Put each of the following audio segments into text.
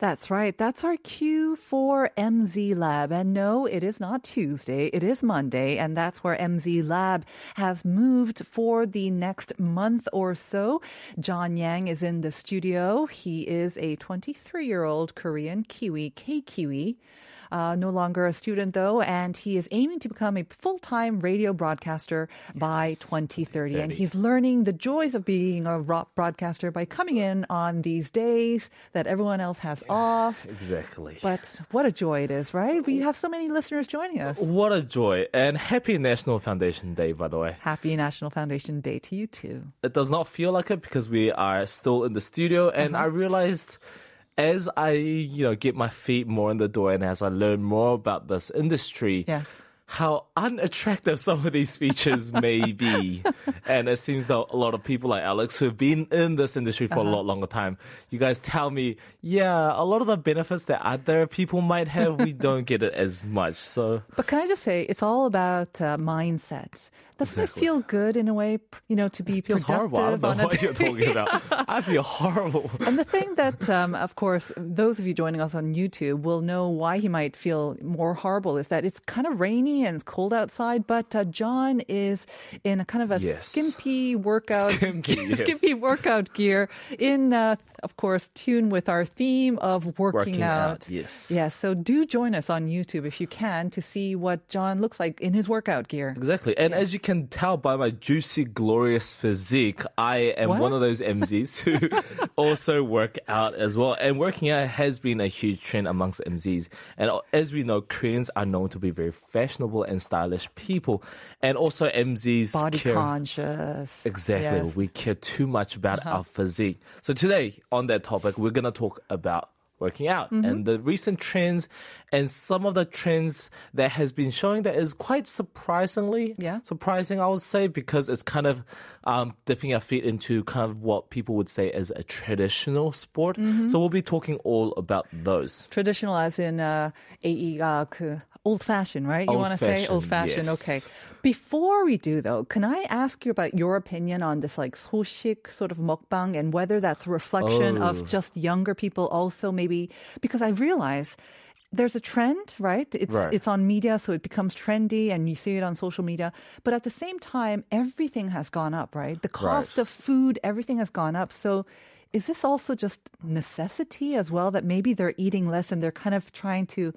That's right. That's our cue for MZ Lab. And no, it is not Tuesday. It is Monday. And that's where MZ Lab has moved for the next month or so. John Yang is in the studio. He is a 23 year old Korean Kiwi, K Kiwi. Uh, no longer a student though, and he is aiming to become a full-time radio broadcaster by 2030. And he's learning the joys of being a rock broadcaster by coming in on these days that everyone else has off. Exactly. But what a joy it is, right? We have so many listeners joining us. What a joy. And happy National Foundation Day, by the way. Happy National Foundation Day to you too. It does not feel like it because we are still in the studio. And Uh-huh. I realized as I, you know, get my feet more in the door and as I learn more about this industry, Yes. How unattractive some of these features may be. And it seems that a lot of people like Alex who have been in this industry for Uh-huh. a lot longer time, you guys tell me, yeah, a lot of the benefits that other people might have, we don't get it as much. So But can I just say, it's all about uh, mindset. Doesn't it feel good in a way, you know, to be productive horrible. I don't know on a what you're talking about. I feel horrible. And the thing that, um, of course, those of you joining us on YouTube will know why he might feel more horrible is that it's kind of rainy and it's cold outside, but uh, John is in a kind of a Yes. skimpy workout, Skimpy, yes. skimpy workout gear in, uh, of course, tune with our theme of working, Working out, yes. Yes. So do join us on YouTube if you can to see what John looks like in his workout gear. Exactly. And as you can tell by my juicy, glorious physique, I am What? one of those MZs who also work out as well. And working out has been a huge trend amongst MZs. And as we know, Koreans are known to be very fashionable and stylish people. And also MZs Body care conscious. Exactly. Yes. Uh-huh. We care too much about our physique. So today, on that topic, we're going to talk about working out Mm-hmm. and the recent trends and some of the trends that has been showing that is quite surprisingly Yeah. surprising, I would say, because it's kind of um, dipping our feet into kind of what people would say as a traditional sport. Mm-hmm. So we'll be talking all about those. Traditional as in uh, AE가 그 old fashioned, right? You want to say Old-fashioned, yes. Okay. Before we do though, can I ask you about your opinion on this like 소식 sort of mukbang and whether that's a reflection Oh. of just younger people also maybe because I realize there's a trend, right? It's Right. it's on media, so it becomes trendy, and you see it on social media. But at the same time, everything has gone up, right? The cost Right. of food, everything has gone up. So, is this also just necessity as well? That maybe they're eating less and they're kind of trying to,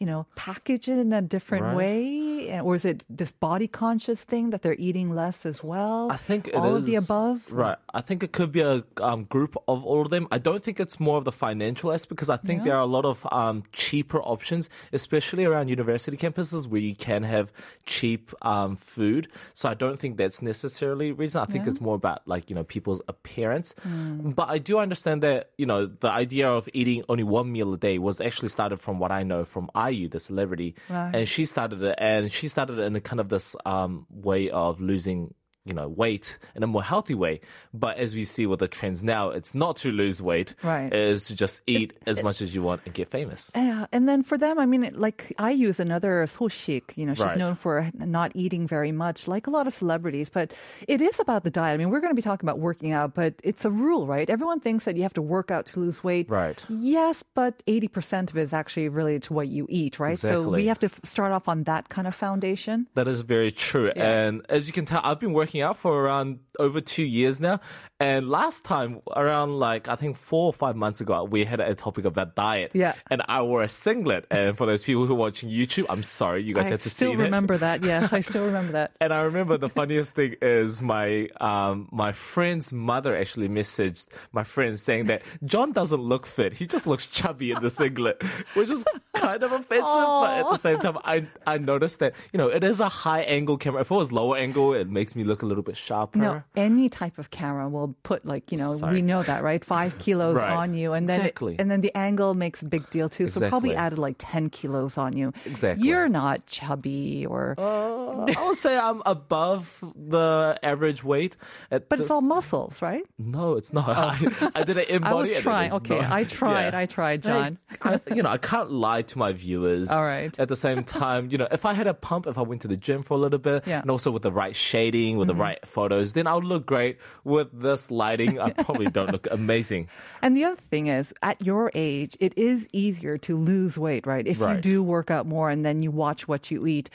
you know, package it in a different Right. way, or is it this body conscious thing that they're eating less as well? I think it all of the above. Right. I think it could be a um, group of all of them. I don't think it's more of the financial aspect because I think Yeah. there are a lot of um, cheaper options, especially around university campuses where you can have cheap um, food. So I don't think that's necessarily a reason. I think it's more about like, you know, people's appearance. Hmm. But I do understand that, you know, the idea of eating only one meal a day was actually started from what I know from IU, the celebrity. Right. And she started it and she started it in a kind of this um, way of losing you know, weight in a more healthy way. But as we see with the trends now, it's not to lose weight. Right. It's to just eat as much as you want and get famous. Yeah, and then for them, I mean, like IU's another soshik. You know, she's Right. known for not eating very much, like a lot of celebrities. But it is about the diet. I mean, we're going to be talking about working out, but it's a rule, right? Everyone thinks that you have to work out to lose weight. Right. Yes, but eighty percent of it is actually related to what you eat, right? So we have to f- start off on that kind of foundation. That is very true. Yeah. And as you can tell, I've been working working out for around over two years now. And last time, around like, I think four or five months ago, we had a topic about diet. Yeah. And I wore a singlet. And for those people who are watching YouTube, I'm sorry, you guys I have to still see that. remember that. Yes, I still remember that. And I remember the funniest thing is my um, my friend's mother actually messaged my friend saying that John doesn't look fit. He just looks chubby in the singlet, which is kind of offensive. But at the same time, I I noticed that you know it is a high angle camera. If it was lower angle, it makes me look a little bit sharper. No, any type of camera will put like you know Sorry. we know that right, five kilos Right. on you, and then it- and then the angle makes a big deal too. So probably added like ten kilos on you. Exactly. You're not chubby or, Uh, I would say I'm above the average weight. At but it's all muscles, right? No, it's not. I, I did it in I was it trying. is Okay, not. I tried. Yeah. I tried, John. I, you know, I can't lie to my viewers. All right. At the same time, you know, if I had a pump, if I went to the gym for a little bit, Yeah. and also with the right shading, with the right photos, then I'll look great. With this lighting, I probably don't look amazing. And the other thing is, at your age, it is easier to lose weight, right? If you do work out more and then you watch what you eat.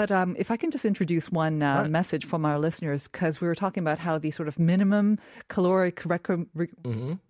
But um, if I can just introduce one uh, Right. message from our listeners, because we were talking about how the sort of minimum caloric recom- re-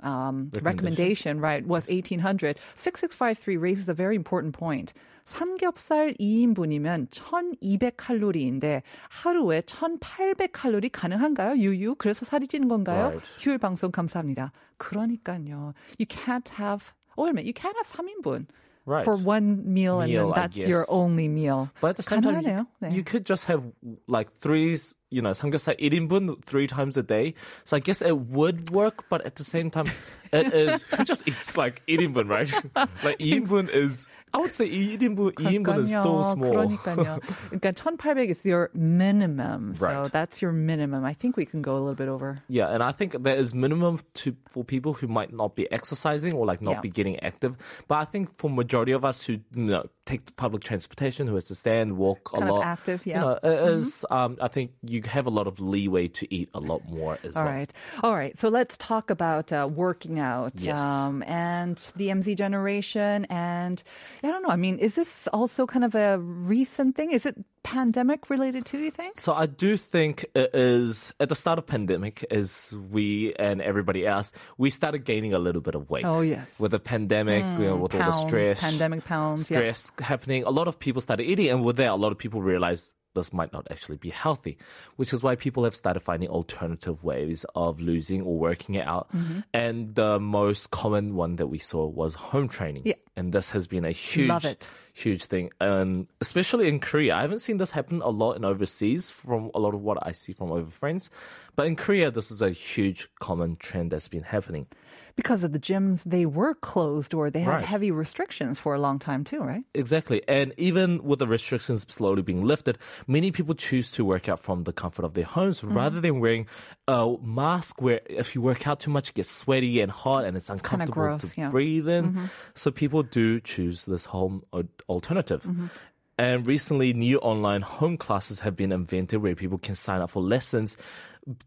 um, recommendation, right, was 1800. 6653 raises a very important point. 삼겹살 2인분이면 1200칼로리인데 하루에 1800칼로리 가능한가요? 유유. 그래서 살이 찌는 건가요? Right. 휴일 방송 감사합니다. 그러니까요. You can't have Oh, wait a minute. You can't have 3인분 Right. for one meal, and Meal, then I that's your only meal. But at the same time, 가능하네요. you, 네. you could just have like three, you know, 삼겹살 1인분 three times a day. So I guess it would work, but at the same time, it is, who just eats like 1인분, right? like 2인분 is, I would say 1인분, 2인분 is still small. 그러니까요. 그러니까 1,800 is your minimum. So Right. that's your minimum. I think we can go a little bit over. Yeah, and I think there is minimum to for people who might not be exercising or like not Yeah. be getting active. But I think for majority of us who you know take public transportation, who has to stand, walk Kind a lot, active, you yeah. know, it is, um, I think you have a lot of leeway to eat a lot more as All well. right. All right. So let's talk about uh, working out Yes. um, and the MZ generation. And I don't know. I mean, is this also kind of a recent thing? Is it pandemic related to you think? So I do think it is at the start of pandemic, as we and everybody else, we started gaining a little bit of weight. Oh, yes. Mm, with the pandemic, you know, with all the stress, pandemic pounds, stress happening. A lot of people started eating, and with that, a lot of people realized this might not actually be healthy, which is why people have started finding alternative ways of losing or working it out. Mm-hmm. And the most common one that we saw was home training. Yeah. And this has been a huge, huge thing. And especially in Korea, I haven't seen this happen a lot in overseas from a lot of what I see from over friends. But in Korea, this is a huge common trend that's been happening. Because of the gyms, they were closed or they had Right. heavy restrictions for a long time too, right? Exactly. And even with the restrictions slowly being lifted, many people choose to work out from the comfort of their homes Mm-hmm. rather than wearing a mask where if you work out too much, it gets sweaty and hot and it's kinda uncomfortable gross, to yeah. breathe in. Mm-hmm. So people do choose this home alternative. Mm-hmm. And recently, new online home classes have been invented where people can sign up for lessons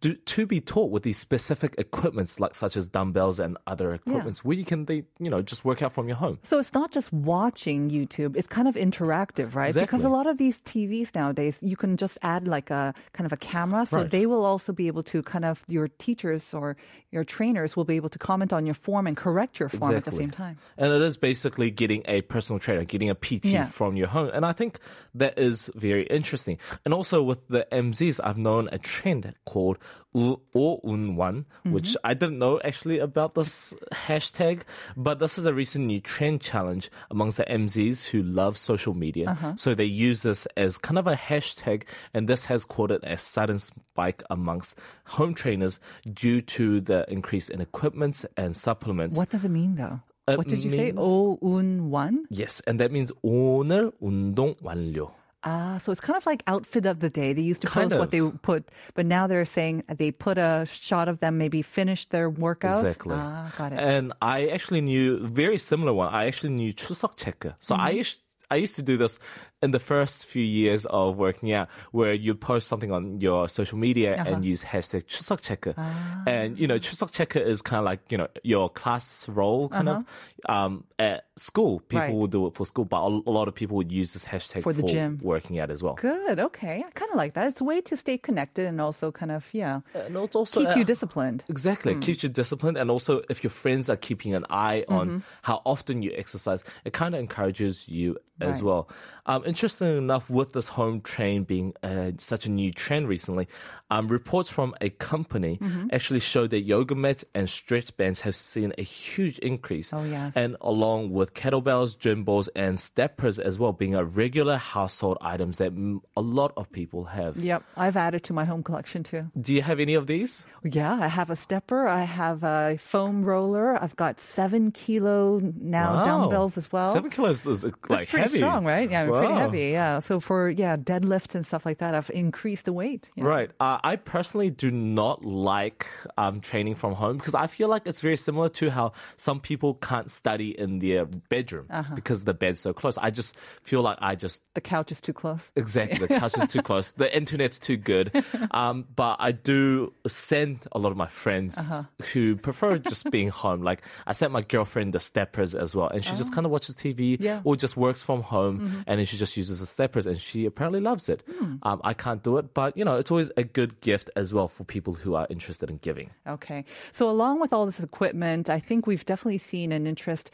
do, to be taught with these specific equipments, like such as dumbbells and other equipments, where you can, they, you know, just work out from your home. So it's not just watching YouTube, it's kind of interactive, right? Because a lot of these TVs nowadays, you can just add like a kind of a camera. So Right. they will also be able to kind of, your teachers or your trainers will be able to comment on your form and correct your form at the same time. And it is basically getting a personal trainer, getting a PT Yeah. from your home. And I think that is very interesting. And also with the MZs, I've known a trend called U- Unwan, which I didn't know actually about this hashtag, but this is a recent new trend challenge amongst the MZs who love social media. So they use this as kind of a hashtag, and this has caught it a sudden spike amongst home trainers due to the increase in equipments and supplements. What does it mean though? It what did you say? means- Oh, un one? Yes, and that means 오늘 운동 완료. Ah, so it's kind of like outfit of the day. They used to kind post of. what they put, but now they're saying they put a shot of them maybe finish their workout. Exactly. Ah, got it. And I actually knew very similar one. I actually knew 출석 체크. So mm-hmm. I I used to do this in the first few years of working out where you post something on your social media uh-huh. and use hashtag chusok Checker. Ah. And, you know, chusok Checker is kind of like, you know, your class role kind uh-huh. of. Um, at school, people right. will do it for school, but a, lot of people would use this hashtag for, the gym. working out as well. Good. Okay. I kind of like that. It's a way to stay connected and also kind of, yeah, and also, keep uh, you disciplined. Exactly. Mm. You disciplined. And also if your friends are keeping an eye on mm-hmm. how often you exercise, it kind of encourages you as right. well. Um, interestingly enough, with this home train being uh, such a new trend recently, um, reports from a company Mm-hmm. actually show that yoga mats and stretch bands have seen a huge increase. Oh, yes. And along with kettlebells, gym balls, and steppers as well, being a regular household items that a lot of people have. Yep. I've added to my home collection too. Do you have any of these? Yeah, I have a stepper. I have a foam roller. I've got seven kilo now Wow. dumbbells as well. Seven kilos is uh, That's pretty heavy. strong, right? Yeah, pretty Wow. Heavy. Yeah. So for yeah deadlifts and stuff like that, I've increased the weight. Yeah. Right. Uh, I personally do not like um, training from home because I feel like it's very similar to how some people can't study in their bedroom Uh-huh. because the bed's so close. I just feel like I just The couch is too close. Exactly. The couch is too close. The internet's too good. Um, but I do send a lot of my friends Uh-huh. who prefer just being home. Like I sent my girlfriend the steppers as well, and she just kind of watches TV Oh. Yeah. Mm-hmm. or just works from home, and then she just uses the steppers, and she apparently loves it. Hmm. Um, I can't do it, but you know, it's always a good gift as well for people who are interested in giving. Okay. So along with all this equipment, I think we've definitely seen an interest.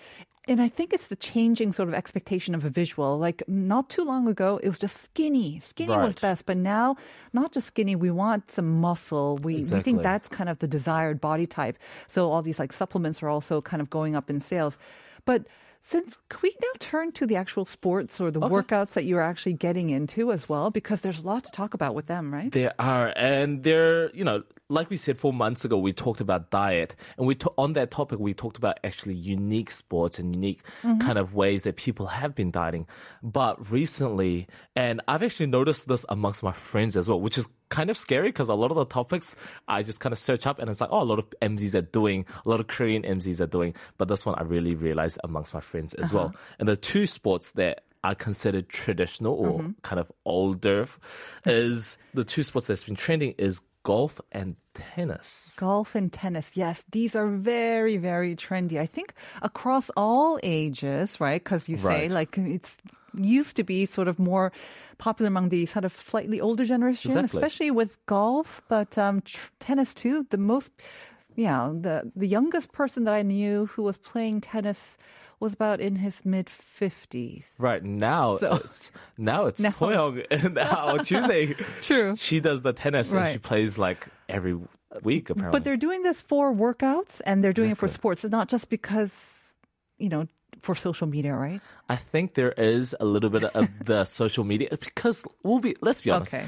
And I think it's the changing sort of expectation of a visual. Like not too long ago, it was just skinny. Skinny was best. But now, not just skinny, we want some muscle. We, we think that's kind of the desired body type. So all these like supplements are also kind of going up in sales. But since could we now turn to the actual sports or the workouts that you're actually getting into as well? Because there's a lot to talk about with them, right? There are, and there, you know, like we said four months ago, we talked about diet, and we to- on that topic we talked about actually unique sports and unique mm-hmm. kind of ways that people have been dieting. But recently, and I've actually noticed this amongst my friends as well, which is kind of scary because a lot of the topics I just kind of search up and it's like, oh, a lot of MZs are doing, a lot of Korean MZs are doing, but this one I really realized amongst my friends as well. Uh-huh. And the two sports that are considered traditional or mm-hmm. kind of older is the two sports that's been trending is golf and tennis. Golf and tennis, yes, these are very, very trendy. I think across all ages, right? Because you say Right. like it's used to be sort of more popular among the sort of slightly older generation, Exactly. especially with golf, but um, tr- tennis too. The most, yeah, the the youngest person that I knew who was playing tennis was about in his mid fifties. Right now, So- it's, now it's Now Soyoung and on Tuesday. True. She does the tennis and she plays like every week apparently. But they're doing this for workouts and they're doing it for sports. It's not just because, you know, for social media, right? I think there is a little bit of the social media because we'll be let's be honest. Okay.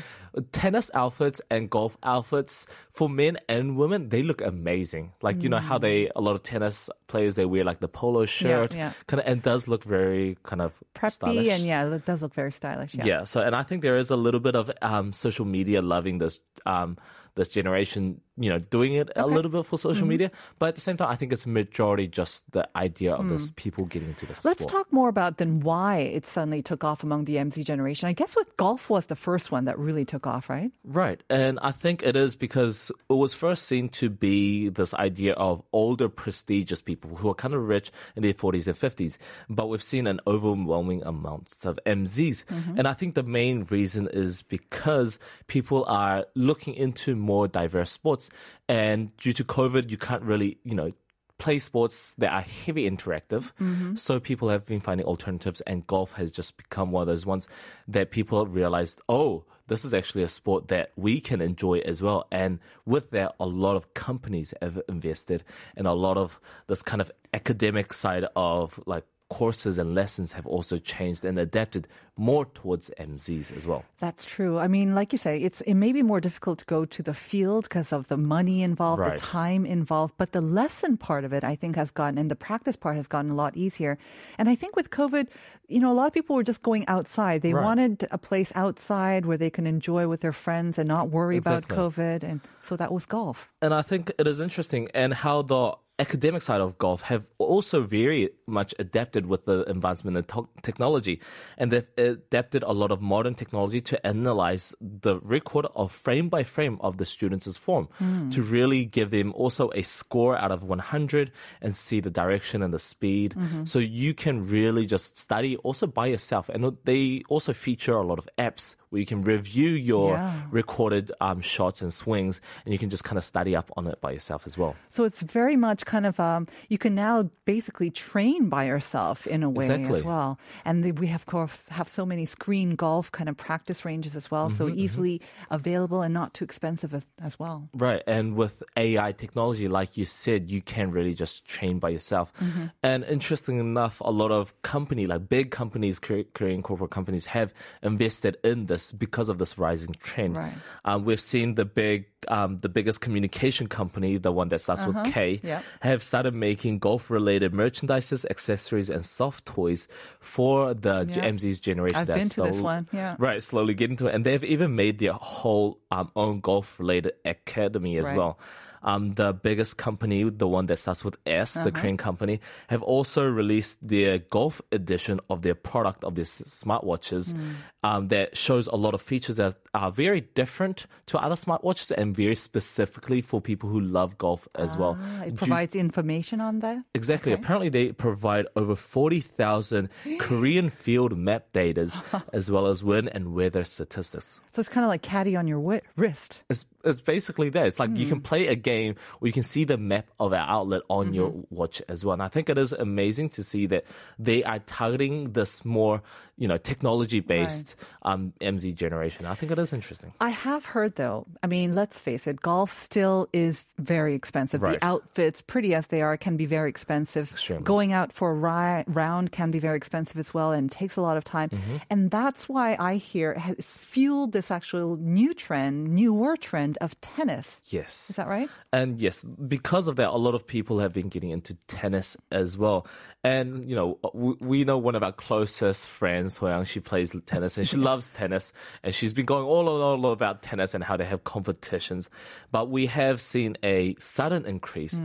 Tennis outfits and golf outfits for men and women, they look amazing. Like you know how they a lot of tennis players they wear like the polo shirt, Mm. yeah. kind of and does look very kind of Preppy stylish. and yeah, it does look very stylish. Yeah. Yeah. So, and I think there is a little bit of um, social media loving this um, this generation, you know, doing it a little bit for social Mm-hmm. media. But at the same time, I think it's majority just the idea of this people getting into this. Mm. Let's sport. talk more about then why it suddenly took off among the MZ generation. I guess what golf was the first one that really took off, right? Right. And I think it is because it was first seen to be this idea of older, prestigious people who are kind of rich in their 40s and 50s. But we've seen an overwhelming amount of MZs. And I think the main reason is because people are looking into more diverse sports. And due to COVID, you can't really, you know, play sports that are heavy interactive. Mm-hmm. So people have been finding alternatives, and golf has just become one of those ones that people have realized, oh, this is actually a sport that we can enjoy as well. And with that, a lot of companies have invested and a lot of this kind of academic side of like courses and lessons have also changed and adapted more towards MZs as well. That's true. I mean, like you say, it's it may be more difficult to go to the field because of the money involved, Right. the time involved, but the lesson part of it, I think, has gotten and the practice part has gotten a lot easier. And I think with COVID, you know, a lot of people were just going outside. They Right. wanted a place outside where they can enjoy with their friends and not worry about COVID, and so that was golf. And I think it is interesting and how the academic side of golf have also very much adapted with the advancement in to- technology and uh, adapted a lot of modern technology to analyze the record of frame by frame of the students' form to really give them also a score out of 100 and see the direction and the speed. So you can really just study also by yourself. And they also feature a lot of apps where you can review your Yeah. recorded um, shots and swings and you can just kind of study up on it by yourself as well. So it's very much kind of um, you can now basically train by yourself in a way Exactly. as well. And the, we of course have so many screen golf kind of practice ranges as well, Mm-hmm, so easily available and not too expensive as, as well. Right. And with AI technology, like you said, you can really just train by yourself. Mm-hmm. And interesting enough, a lot of company, like big companies, Korean corporate companies have invested in this because of this rising trend. Right. Um, we've seen the big, um, the biggest communication company, the one that starts with K, Uh-huh. Yep. have started making golf related merchandises, accessories, and soft toys for the Yeah. MZ's generation. I've been that's to this one, yeah. Right, slowly get into it. And they've even made their whole um, own golf related academy as Right. well. Um, the biggest company, the one that starts with S, Uh-huh. the Korean company, have also released their golf edition of their product of these smartwatches Hmm. um, that shows a lot of features that are very different to other smartwatches and very specifically for people who love golf as well. Ah, it Due- provides information on that. Exactly. Okay. Apparently, they provide over 40,000 Korean field map data as well as wind and weather statistics. So it's kind of like caddy on your wrist. It's, it's basically that. It's like you Hmm. can play a game where you can see the map of our outlet on your Mm-hmm. watch as well. And I think it is amazing to see that they are targeting this more, you know, technology based um, MZ generation. I think it is interesting. I have heard though, I mean, let's face it, golf still is very expensive. Right. The outfits, pretty as they are, can be very expensive. Extremely. Going out for a ri- round can be very expensive as well and takes a lot of time. Mm-hmm. And that's why I hear has fueled this actual new trend, newer trend of tennis. Yes. Is that right? And yes, because of that, a lot of people have been getting into tennis as well. And, you know, we, we know one of our closest friends, Hoyang, she plays tennis and she loves tennis. And she's been going all, all, all about tennis and how they have competitions. But we have seen a sudden increase.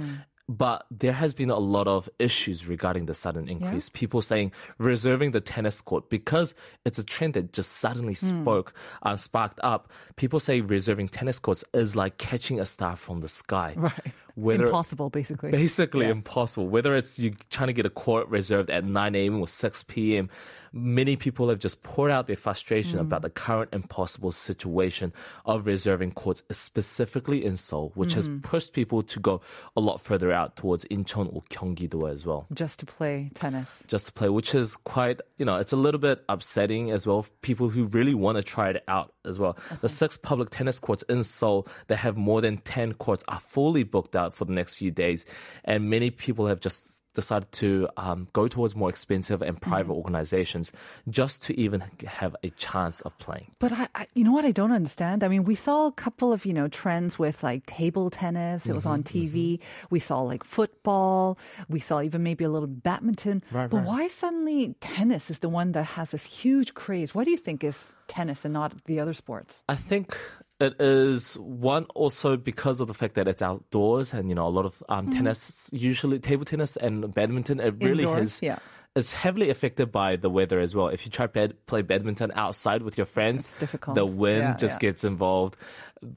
But there has been a lot of issues regarding the sudden increase. People saying reserving the tennis court because it's a trend that just suddenly spoke, uh, sparked up. People say reserving tennis courts is like catching a star from the sky. Right. Whether- Impossible, basically. Basically Yeah. impossible. Whether it's you trying to get a court reserved at 9 a.m. or 6 p.m., many people have just poured out their frustration Mm. about the current impossible situation of reserving courts, specifically in Seoul, which has Mm. pushed people to go a lot further out towards Incheon or Gyeonggi-do as well Just to play tennis. just to play, which is quite, you know, it's a little bit upsetting as well. People who really want to try it out as well. The six public tennis courts in Seoul that have more than 10 courts are fully booked out for the next few days. And many people have just decided to um, go towards more expensive and private organizations just to even have a chance of playing. But I, I, you know what I don't understand? I mean, we saw a couple of, you know, trends with like table tennis. It was on Mm-hmm, TV. We saw like football. We saw even maybe a little badminton. Right, but right. why suddenly tennis is the one that has this huge craze? Why do you think is tennis and not the other sports? I think it is one also because of the fact that it's outdoors and you know a lot of um, tennis usually table tennis and badminton it really Indoors, has yeah. it's heavily affected by the weather as well if you try to play badminton outside with your friends the wind Yeah, just yeah. gets involved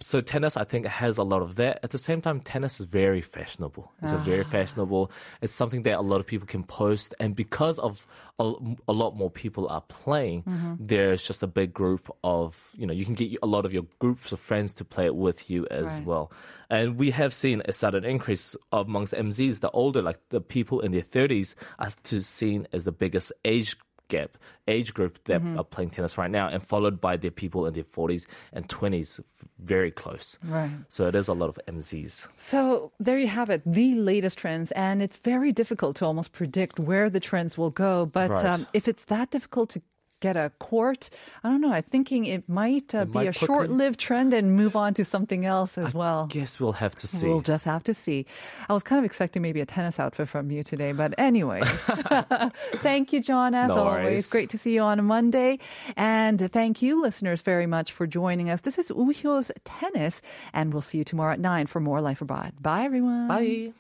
so tennis i think has a lot of that at the same time tennis is very fashionable it's a very Ah. fashionable it's something that a lot of people can post and because of a, a lot more people are playing Mm-hmm. there's just a big group of you know you can get a lot of your groups of friends to play it with you as Right. well and we have seen a sudden increase amongst mzs the older like the people in their 30s are to seen as the biggest age gap age group that Mm-hmm. are playing tennis right now and followed by the people in their 40s and 20s very close Right. so it is a lot of mzs So there you have it, the latest trends, and it's very difficult to almost predict where the trends will go. But Right. um, if it's that difficult to get a court, I don't know. I'm thinking it might uh, It be might a short-lived trend and move on to something else as well. I guess we'll have to see We'll just have to see. I was kind of expecting maybe a tennis outfit from you today, but anyways. thank you, John, as No always. worries. Great to see you on a Monday. And thank you, listeners, very much for joining us. This is Uhyo's Tennis, and we'll see you tomorrow at 9 for more Life Abroad. Bye, everyone. bye